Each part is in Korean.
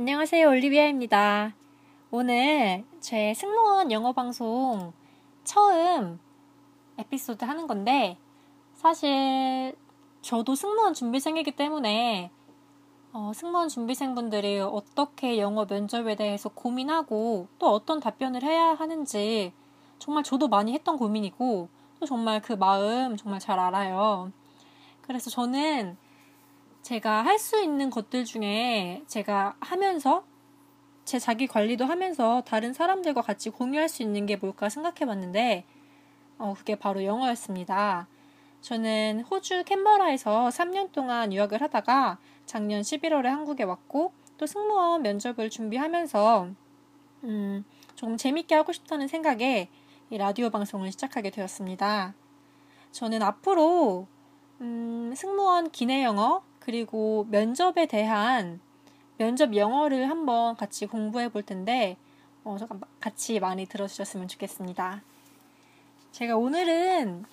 안녕하세요. 올리비아입니다. 오늘 제 승무원 영어 방송 처음 에피소드 하는 건데, 사실 저도 승무원 준비생이기 때문에 어, 승무원 준비생분들이 어떻게 영어 면접에 대해서 고민하고 또 어떤 답변을 해야 하는지 정말 저도 많이 했던 고민이고 또 정말 그 마음 정말 잘 알아요. 그래서 저는 제가 할 수 있는 것들 중에 제가 하면서 제 자기 관리도 하면서 다른 사람들과 같이 공유할 수 있는 게 뭘까 생각해 봤는데, 어, 그게 바로 영어였습니다. 저는 호주 캔버라에서 3년 동안 유학을 하다가 작년 11월에 한국에 왔고, 또 승무원 면접을 준비하면서, 음, 조금 재밌게 하고 싶다는 생각에 이 라디오 방송을 시작하게 되었습니다. 저는 앞으로, 음, 승무원 기내 영어, 그리고 면접에 대한 면접 영어를 한번 같이 공부해 볼 텐데, 어, 같이 많이 들어주셨으면 좋겠습니다. 제가 오늘은,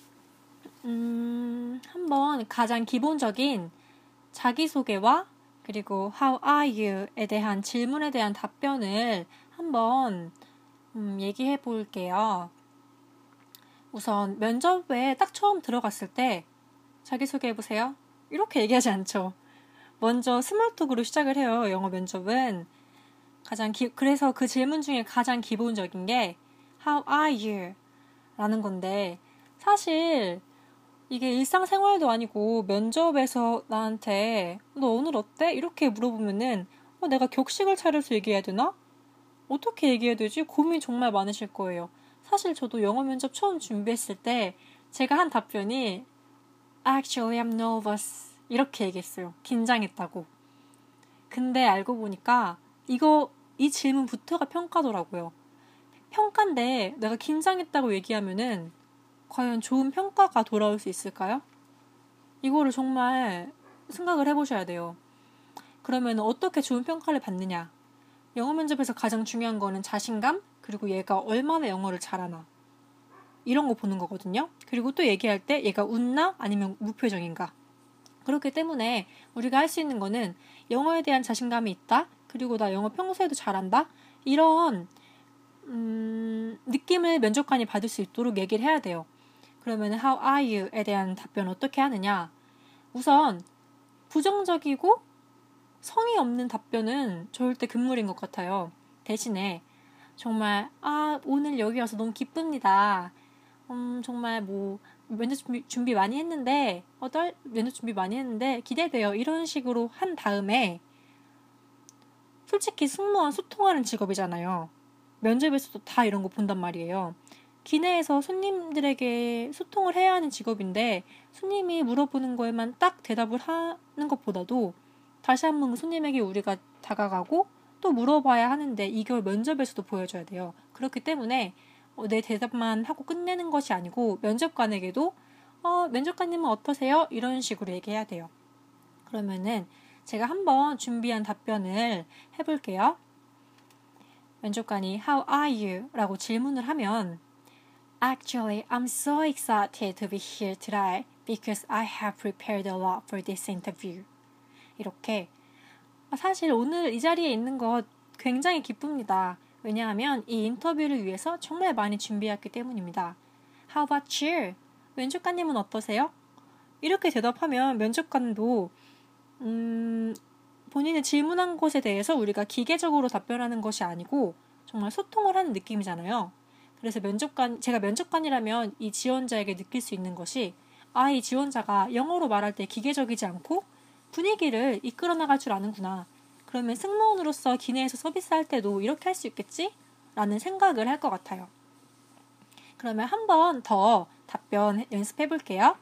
음, 한번 가장 기본적인 자기소개와 그리고 How are you?에 대한 질문에 대한 답변을 한번 음, 얘기해 볼게요. 우선 면접에 딱 처음 들어갔을 때 자기소개해 보세요. 이렇게 얘기하지 않죠. 먼저 스몰톡으로 시작을 해요. 영어 면접은. 가장 기, 그래서 그 질문 중에 가장 기본적인 게 How are you? 라는 건데 사실 이게 일상생활도 아니고 면접에서 나한테 너 오늘 어때? 이렇게 물어보면은 어, 내가 격식을 차려서 얘기해야 되나? 어떻게 얘기해야 되지? 고민 정말 많으실 거예요. 사실 저도 영어 면접 처음 준비했을 때 제가 한 답변이 Actually, I'm nervous. 이렇게 얘기했어요. 긴장했다고. 근데 알고 보니까 이거, 이 질문부터가 평가더라고요. 평가인데 내가 긴장했다고 얘기하면은 과연 좋은 평가가 돌아올 수 있을까요? 이거를 정말 생각을 해보셔야 돼요. 그러면 어떻게 좋은 평가를 받느냐? 영어 면접에서 가장 중요한 거는 자신감, 그리고 얘가 얼마나 영어를 잘하나. 이런 거 보는 거거든요. 그리고 또 얘기할 때 얘가 웃나 아니면 무표정인가. 그렇기 때문에 우리가 할 수 있는 거는 영어에 대한 자신감이 있다. 그리고 나 영어 평소에도 잘한다. 이런 음, 느낌을 면접관이 받을 수 있도록 얘기를 해야 돼요. 그러면 how are you에 대한 답변 어떻게 하느냐? 우선 부정적이고 성의 없는 답변은 절대 금물인 것 같아요. 대신에 정말 아 오늘 여기 와서 너무 기쁩니다. 음, 정말 뭐 면접 준비, 준비 많이 했는데 어 떨 면접 준비 많이 했는데 기대돼요. 이런 식으로 한 다음에 솔직히 승무원 소통하는 직업이잖아요. 면접에서도 다 이런 거 본단 말이에요. 기내에서 손님들에게 소통을 해야 하는 직업인데 손님이 물어보는 거에만 딱 대답을 하는 것보다도 다시 한번 손님에게 우리가 다가가고 또 물어봐야 하는데 이걸 면접에서도 보여줘야 돼요. 그렇기 때문에 어, 내 대답만 하고 끝내는 것이 아니고 면접관에게도 어, 면접관님은 어떠세요? 이런 식으로 얘기해야 돼요. 그러면은 제가 한번 준비한 답변을 해볼게요. 면접관이 How are you? 라고 질문을 하면 Actually, I'm so excited to be here today because I have prepared a lot for this interview. 이렇게 사실 오늘 이 자리에 있는 것 굉장히 기쁩니다. 왜냐하면 이 인터뷰를 위해서 정말 많이 준비했기 때문입니다. How about you? 면접관님은 어떠세요? 이렇게 대답하면 면접관도 음, 본인의 질문한 것에 대해서 우리가 기계적으로 답변하는 것이 아니고 정말 소통을 하는 느낌이잖아요. 그래서 면접관, 제가 면접관이라면 이 지원자에게 느낄 수 있는 것이 아, 이 지원자가 영어로 말할 때 기계적이지 않고 분위기를 이끌어 나갈 줄 아는구나. 그러면 승무원으로서 기내에서 서비스할 때도 이렇게 할 수 있겠지? 라는 생각을 할 것 같아요. 그러면 한 번 더 답변 연습해 볼게요.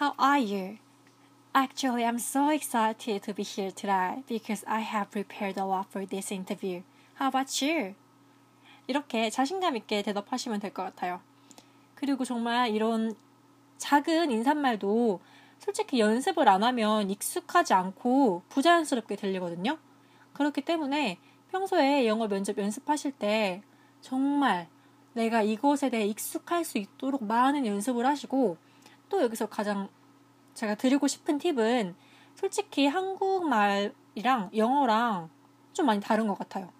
How are you? Actually, I'm so excited to be here today because I have prepared a lot for this interview. How about you? 이렇게 자신감 있게 대답하시면 될 것 같아요. 그리고 정말 이런 작은 인사말도 솔직히 연습을 안 하면 익숙하지 않고 부자연스럽게 들리거든요. 그렇기 때문에 평소에 영어 면접 연습하실 때 정말 내가 이것에 대해 익숙할 수 있도록 많은 연습을 하시고 또 여기서 가장 제가 드리고 싶은 팁은 솔직히 한국말 한국말이랑 영어랑 좀 많이 다른 것 같아요.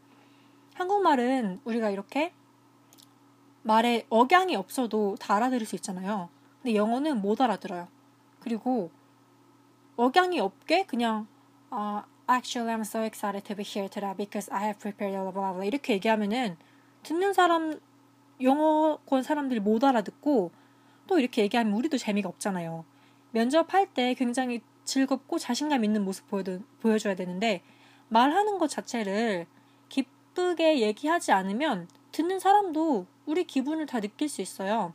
한국말은 우리가 이렇게 말에 억양이 없어도 다 알아들을 수 있잖아요. 근데 영어는 못 알아들어요. 그리고 억양이 없게 그냥 아, actually I'm so excited to be here today because I have prepared blah blah blah 이렇게 얘기하면은 듣는 사람 영어권 사람들이 못 알아듣고 또 이렇게 얘기하면 우리도 재미가 없잖아요. 면접할 때 굉장히 즐겁고 자신감 있는 모습 보여 줘야 되는데 말하는 것 자체를 기쁘게 얘기하지 않으면 듣는 사람도 우리 기분을 다 느낄 수 있어요.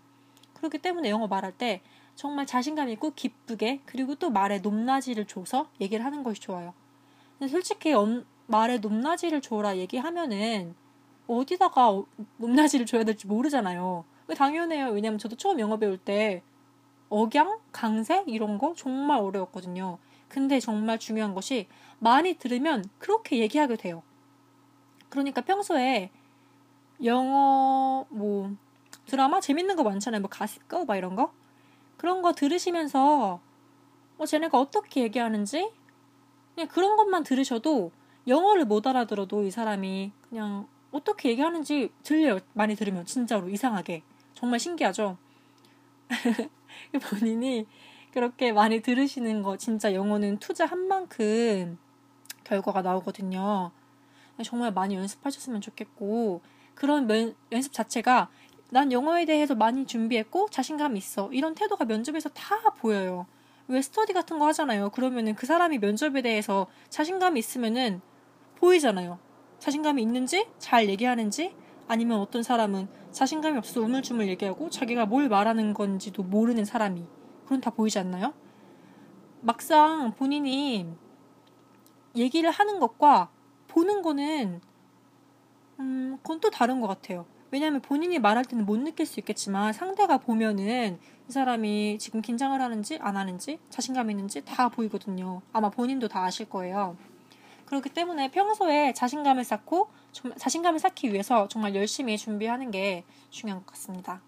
그렇기 때문에 영어 말할 때 정말 자신감 있고 기쁘게 그리고 또 말에 높낮이를 줘서 얘기를 하는 것이 좋아요. 근데 솔직히 말에 높낮이를 줘라 얘기하면은 어디다가 높낮이를 줘야 될지 모르잖아요. 당연해요. 왜냐면 저도 처음 영어 배울 때 억양, 강세 이런 거 정말 어려웠거든요. 근데 정말 중요한 것이 많이 들으면 그렇게 얘기하게 돼요. 그러니까 평소에 영어 뭐 드라마 재밌는 거 많잖아요. 뭐 가스꺼 막 이런 거 그런 거 들으시면서 뭐 쟤네가 어떻게 얘기하는지 그냥 그런 것만 들으셔도 영어를 못 알아들어도 이 사람이 그냥 어떻게 얘기하는지 들려요. 많이 들으면 진짜로 이상하게 정말 신기하죠. 본인이 그렇게 많이 들으시는 거 진짜 영어는 투자한 만큼 결과가 나오거든요. 정말 많이 연습하셨으면 좋겠고 그런 면, 연습 자체가 난 영어에 대해서 많이 준비했고 자신감 있어 이런 태도가 면접에서 다 보여요. 왜 스터디 같은 거 하잖아요. 그러면은 그 사람이 면접에 대해서 자신감이 있으면은 보이잖아요. 자신감이 있는지 잘 얘기하는지 아니면 어떤 사람은 자신감이 없어서 우물쭈물 얘기하고 자기가 뭘 말하는 건지도 모르는 사람이 그건 다 보이지 않나요? 막상 본인이 얘기를 하는 것과 보는 거는 음, 그건 또 다른 것 같아요. 왜냐하면 본인이 말할 때는 못 느낄 수 있겠지만 상대가 보면은 이 사람이 지금 긴장을 하는지 안 하는지 자신감 있는지 다 보이거든요. 아마 본인도 다 아실 거예요. 그렇기 때문에 평소에 자신감을 쌓고 자신감을 쌓기 위해서 정말 열심히 준비하는 게 중요한 것 같습니다.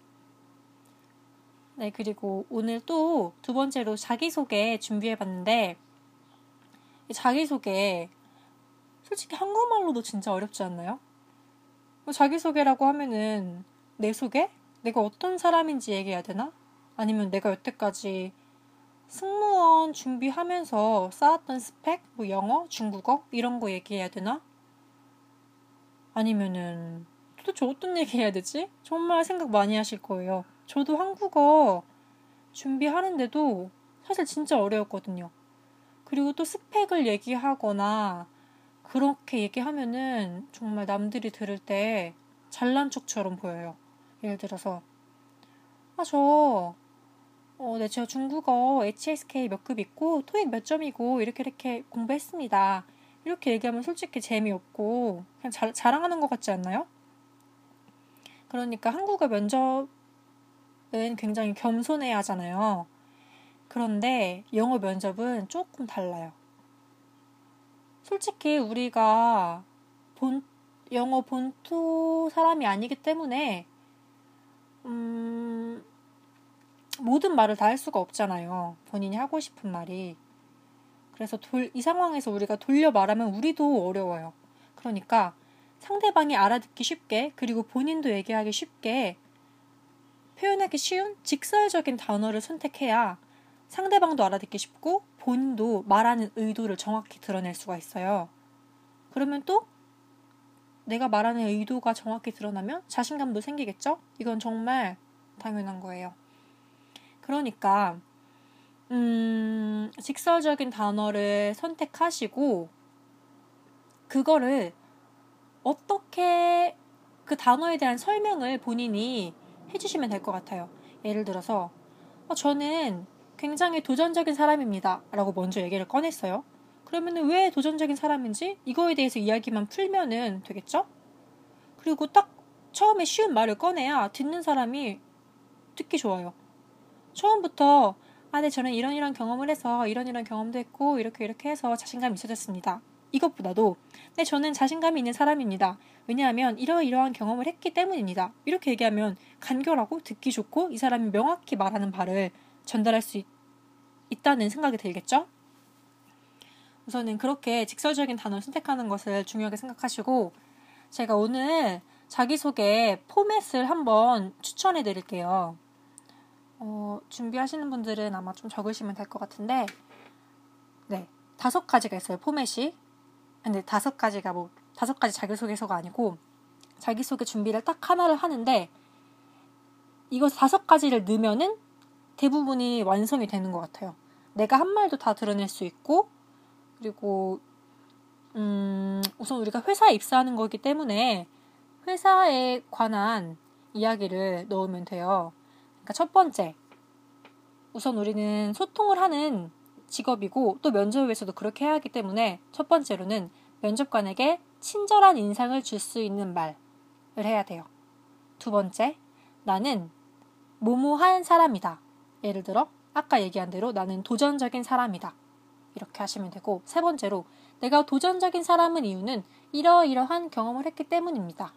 네, 그리고 오늘 또 두 번째로 자기소개 준비해 봤는데 자기소개 솔직히 한국말로도 진짜 어렵지 않나요? 뭐 자기소개라고 하면은 내 소개? 내가 어떤 사람인지 얘기해야 되나? 아니면 내가 여태까지 승무원 준비하면서 쌓았던 스펙, 뭐 영어, 중국어 이런 거 얘기해야 되나? 아니면은 도대체 어떤 얘기 해야 되지? 정말 생각 많이 하실 거예요. 저도 한국어 준비하는데도 사실 진짜 어려웠거든요. 그리고 또 스펙을 얘기하거나 그렇게 얘기하면은 정말 남들이 들을 때 잘난 척처럼 보여요. 예를 들어서 아, 저 어, 네, 제가 중국어 HSK 몇 급 있고 토익 몇 점이고 이렇게 이렇게 공부했습니다. 이렇게 얘기하면 솔직히 재미없고 그냥 자, 자랑하는 것 같지 않나요? 그러니까 한국어 면접은 굉장히 겸손해야 하잖아요. 그런데 영어 면접은 조금 달라요. 솔직히 우리가 본, 영어 본토 사람이 아니기 때문에, 음, 모든 말을 다 할 수가 없잖아요. 본인이 하고 싶은 말이. 그래서 돌, 이 상황에서 우리가 돌려 말하면 우리도 어려워요. 그러니까 상대방이 알아듣기 쉽게 그리고 본인도 얘기하기 쉽게 표현하기 쉬운 직설적인 단어를 선택해야 상대방도 알아듣기 쉽고 본인도 말하는 의도를 정확히 드러낼 수가 있어요. 그러면 또 내가 말하는 의도가 정확히 드러나면 자신감도 생기겠죠? 이건 정말 당연한 거예요. 그러니까 음, 직설적인 단어를 선택하시고 그거를 어떻게 그 단어에 대한 설명을 본인이 해주시면 될 것 같아요. 예를 들어서 어, 저는 굉장히 도전적인 사람입니다. 라고 먼저 얘기를 꺼냈어요. 그러면은 왜 도전적인 사람인지 이거에 대해서 이야기만 풀면은 되겠죠? 그리고 딱 처음에 쉬운 말을 꺼내야 듣는 사람이 듣기 좋아요. 처음부터 아, 네, 저는 이런 이런 경험을 해서 이런 이런 경험도 했고 이렇게 이렇게 해서 자신감이 있어졌습니다. 이것보다도 네, 저는 자신감이 있는 사람입니다. 왜냐하면 이러이러한 경험을 했기 때문입니다. 이렇게 얘기하면 간결하고 듣기 좋고 이 사람이 명확히 말하는 바를 전달할 수 있, 있다는 생각이 들겠죠? 우선은 그렇게 직설적인 단어를 선택하는 것을 중요하게 생각하시고 제가 오늘 자기소개 포맷을 한번 추천해 드릴게요. 어, 준비하시는 분들은 아마 좀 적으시면 될 것 같은데, 네. 다섯 가지가 있어요, 포맷이. 근데 다섯 가지가 뭐, 다섯 가지 자기소개서가 아니고, 자기소개 준비를 딱 하나를 하는데, 이거 다섯 가지를 넣으면은 대부분이 완성이 되는 것 같아요. 내가 한 말도 다 드러낼 수 있고, 그리고, 음, 우선 우리가 회사에 입사하는 거기 때문에 회사에 관한 이야기를 넣으면 돼요. 그러니까 첫 번째, 우선 우리는 소통을 하는 직업이고 또 면접에서도 그렇게 해야 하기 때문에 첫 번째로는 면접관에게 친절한 인상을 줄 수 있는 말을 해야 돼요. 두 번째, 나는 모모한 사람이다. 예를 들어, 아까 얘기한 대로 나는 도전적인 사람이다. 이렇게 하시면 되고, 세 번째로, 내가 도전적인 사람은 이유는 이러이러한 경험을 했기 때문입니다.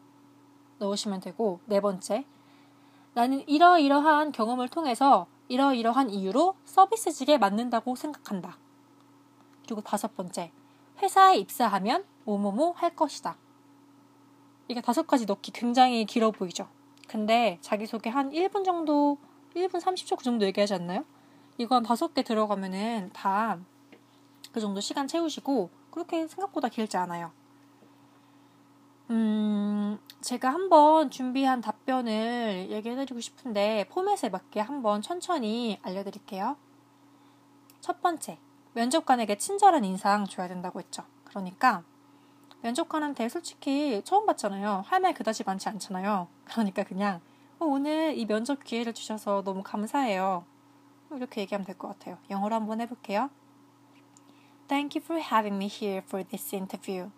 넣으시면 되고, 네 번째, 나는 이러이러한 경험을 통해서 이러이러한 이유로 서비스직에 맞는다고 생각한다. 그리고 다섯 번째, 회사에 입사하면 뭐뭐뭐 할 것이다. 이게 다섯 가지 넣기 굉장히 길어 보이죠? 근데 자기소개 한 1분 정도, 1분 30초 그 정도 얘기하지 않나요? 이건 다섯 개 들어가면은 다 그 정도 시간 채우시고 그렇게 생각보다 길지 않아요. 음, 제가 한번 준비한 답변을 얘기해드리고 싶은데 포맷에 맞게 한번 천천히 알려드릴게요. 첫 번째, 면접관에게 친절한 인상 줘야 된다고 했죠. 그러니까 면접관한테 솔직히 처음 봤잖아요. 할 말 그다지 많지 않잖아요. 그러니까 그냥 어, 오늘 이 면접 기회를 주셔서 너무 감사해요. 이렇게 얘기하면 될 것 같아요. 영어로 한번 해볼게요. Thank you for having me here for this interview.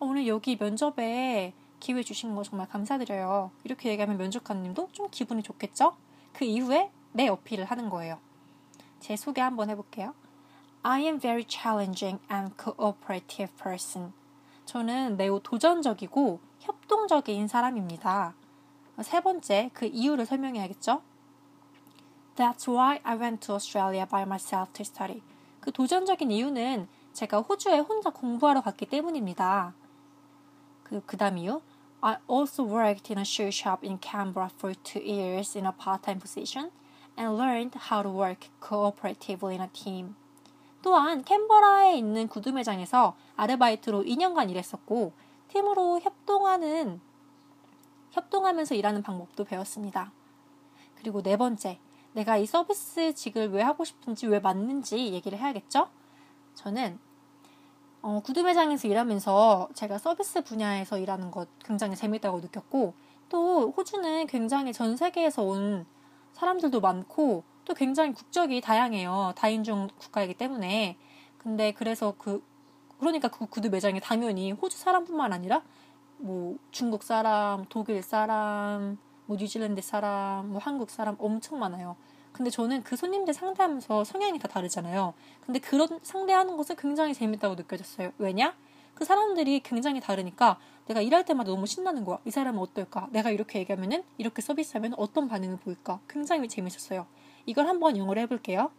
오늘 여기 면접에 기회 주신 거 정말 감사드려요. 이렇게 얘기하면 면접관님도 좀 기분이 좋겠죠? 그 이후에 내 어필을 하는 거예요. 제 소개 한번 해볼게요. I am very challenging and cooperative person. 저는 매우 도전적이고 협동적인 사람입니다. 세 번째, 그 이유를 설명해야겠죠? That's why I went to Australia by myself to study. 그 도전적인 이유는 제가 호주에 혼자 공부하러 갔기 때문입니다. 그, 그 다음 이유. I also worked in a shoe shop in Canberra for two years in a part-time position and learned how to work cooperatively in a team. 또한 캔버라에 있는 구두 매장에서 아르바이트로 2년간 일했었고 팀으로 협동하는 협동하면서 일하는 방법도 배웠습니다. 그리고 네 번째, 내가 이 서비스직을 왜 하고 싶은지 왜 맞는지 얘기를 해야겠죠? 저는 어, 구두 매장에서 일하면서 제가 서비스 분야에서 일하는 것 굉장히 재밌다고 느꼈고 또 호주는 굉장히 전 세계에서 온 사람들도 많고 또 굉장히 국적이 다양해요. 다인종 국가이기 때문에. 근데 그래서 그 그러니까 그 구두 매장에 당연히 호주 사람뿐만 아니라 뭐 중국 사람, 독일 사람, 뭐 뉴질랜드 사람, 뭐 한국 사람 엄청 많아요. 근데 저는 그 손님들 상대하면서 성향이 다 다르잖아요. 근데 그런 상대하는 것은 굉장히 재밌다고 느껴졌어요. 왜냐? 그 사람들이 굉장히 다르니까 내가 일할 때마다 너무 신나는 거야. 이 사람은 어떨까? 내가 이렇게 얘기하면은 이렇게 서비스하면 어떤 반응을 보일까? 굉장히 재밌었어요. 이걸 한번 영어로 해볼게요.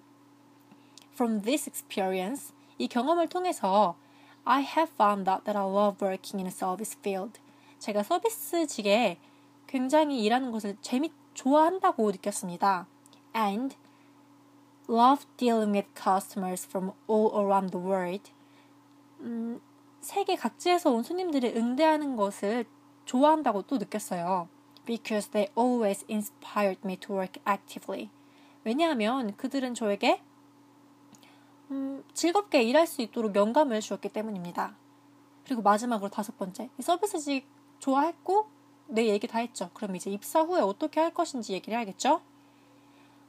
From this experience, 이 경험을 통해서 I have found out that I love working in a service field. 제가 서비스직에 굉장히 일하는 것을 재밌 좋아한다고 느꼈습니다. and love dealing with customers from all around the world. 음, 세계 각지에서 온 손님들을 응대하는 것을 좋아한다고 또 느꼈어요. Because they always inspired me to work actively. 왜냐하면 그들은 저에게 음, 즐겁게 일할 수 있도록 영감을 주었기 때문입니다. 그리고 마지막으로 다섯 번째, 서비스직 좋아했고 내 얘기 다 했죠. 그럼 이제 입사 후에 어떻게 할 것인지 얘기를 해야겠죠.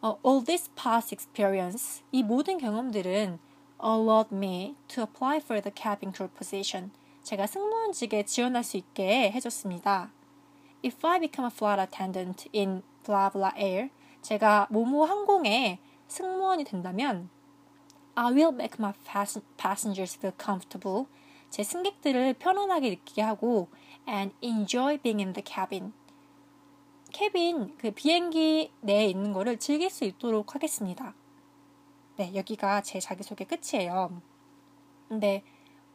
Uh, all this past experience, 이 모든 경험들은 allowed me to apply for the cabin crew position. 제가 승무원직에 지원할 수 있게 해줬습니다. If I become a flight attendant in blah blah air, 제가 모모 항공의 승무원이 된다면 I will make my passengers feel comfortable. 제 승객들을 편안하게 느끼게 하고 and enjoy being in the cabin. cabin 그 비행기 내에 있는 거를 즐길 수 있도록 하겠습니다. 네, 여기가 제 자기소개 끝이에요. 근데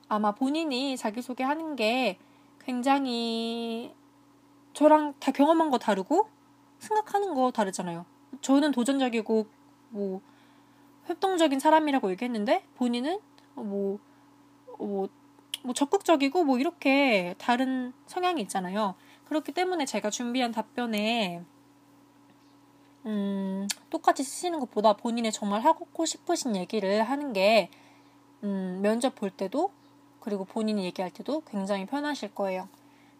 아마 본인이 자기소개 하는 게 굉장히 저랑 다 경험한 거 다르고 생각하는 거 다르잖아요. 저는 도전적이고 뭐 활동적인 사람이라고 얘기했는데 본인은 뭐, 뭐, 뭐 적극적이고 뭐 이렇게 다른 성향이 있잖아요. 그렇기 때문에 제가 준비한 답변에 음, 똑같이 쓰시는 것보다 본인의 정말 하고 싶으신 얘기를 하는 게 음, 면접 볼 때도 그리고 본인이 얘기할 때도 굉장히 편하실 거예요.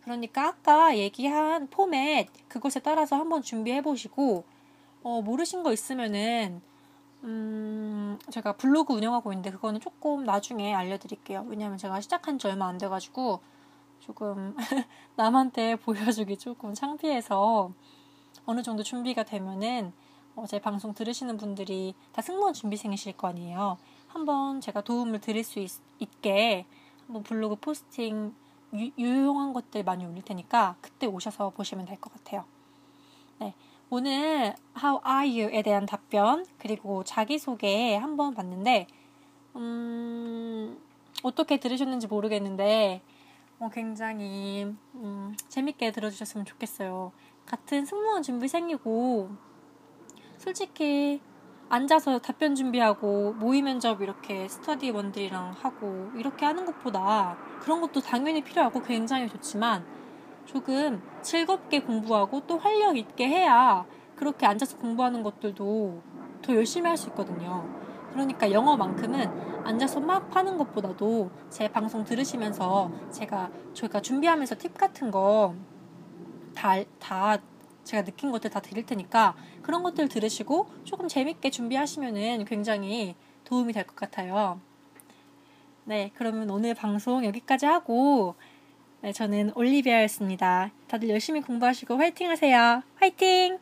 그러니까 아까 얘기한 포맷 그것에 따라서 한번 준비해 보시고 어, 모르신 거 있으면은 음, 제가 블로그 운영하고 있는데 그거는 조금 나중에 알려드릴게요. 왜냐하면 제가 시작한 지 얼마 안 돼가지고 조금 남한테 보여주기 조금 창피해서 어느 정도 준비가 되면은 어, 제 방송 들으시는 분들이 다 승무원 준비생이실 거 아니에요. 한번 제가 도움을 드릴 수 있, 게 한번 블로그 포스팅 유, 유용한 것들 많이 올릴 테니까 그때 오셔서 보시면 될 것 같아요. 네. 오늘 How are you에 대한 답변 그리고 자기소개 한번 봤는데 음, 어떻게 들으셨는지 모르겠는데 어, 굉장히 음, 재밌게 들어주셨으면 좋겠어요. 같은 승무원 준비생이고 솔직히 앉아서 답변 준비하고 모의 면접 이렇게 스터디원들이랑 하고 이렇게 하는 것보다 그런 것도 당연히 필요하고 굉장히 좋지만 조금 즐겁게 공부하고 또 활력 있게 해야 그렇게 앉아서 공부하는 것들도 더 열심히 할 수 있거든요. 그러니까 영어만큼은 앉아서 막 파는 것보다도 제 방송 들으시면서 제가 저희가 준비하면서 팁 같은 거 다, 다 제가 느낀 것들 다 드릴 테니까 그런 것들 들으시고 조금 재밌게 준비하시면은 굉장히 도움이 될 것 같아요. 네, 그러면 오늘 방송 여기까지 하고 네, 저는 올리비아였습니다. 다들 열심히 공부하시고 화이팅 하세요. 화이팅!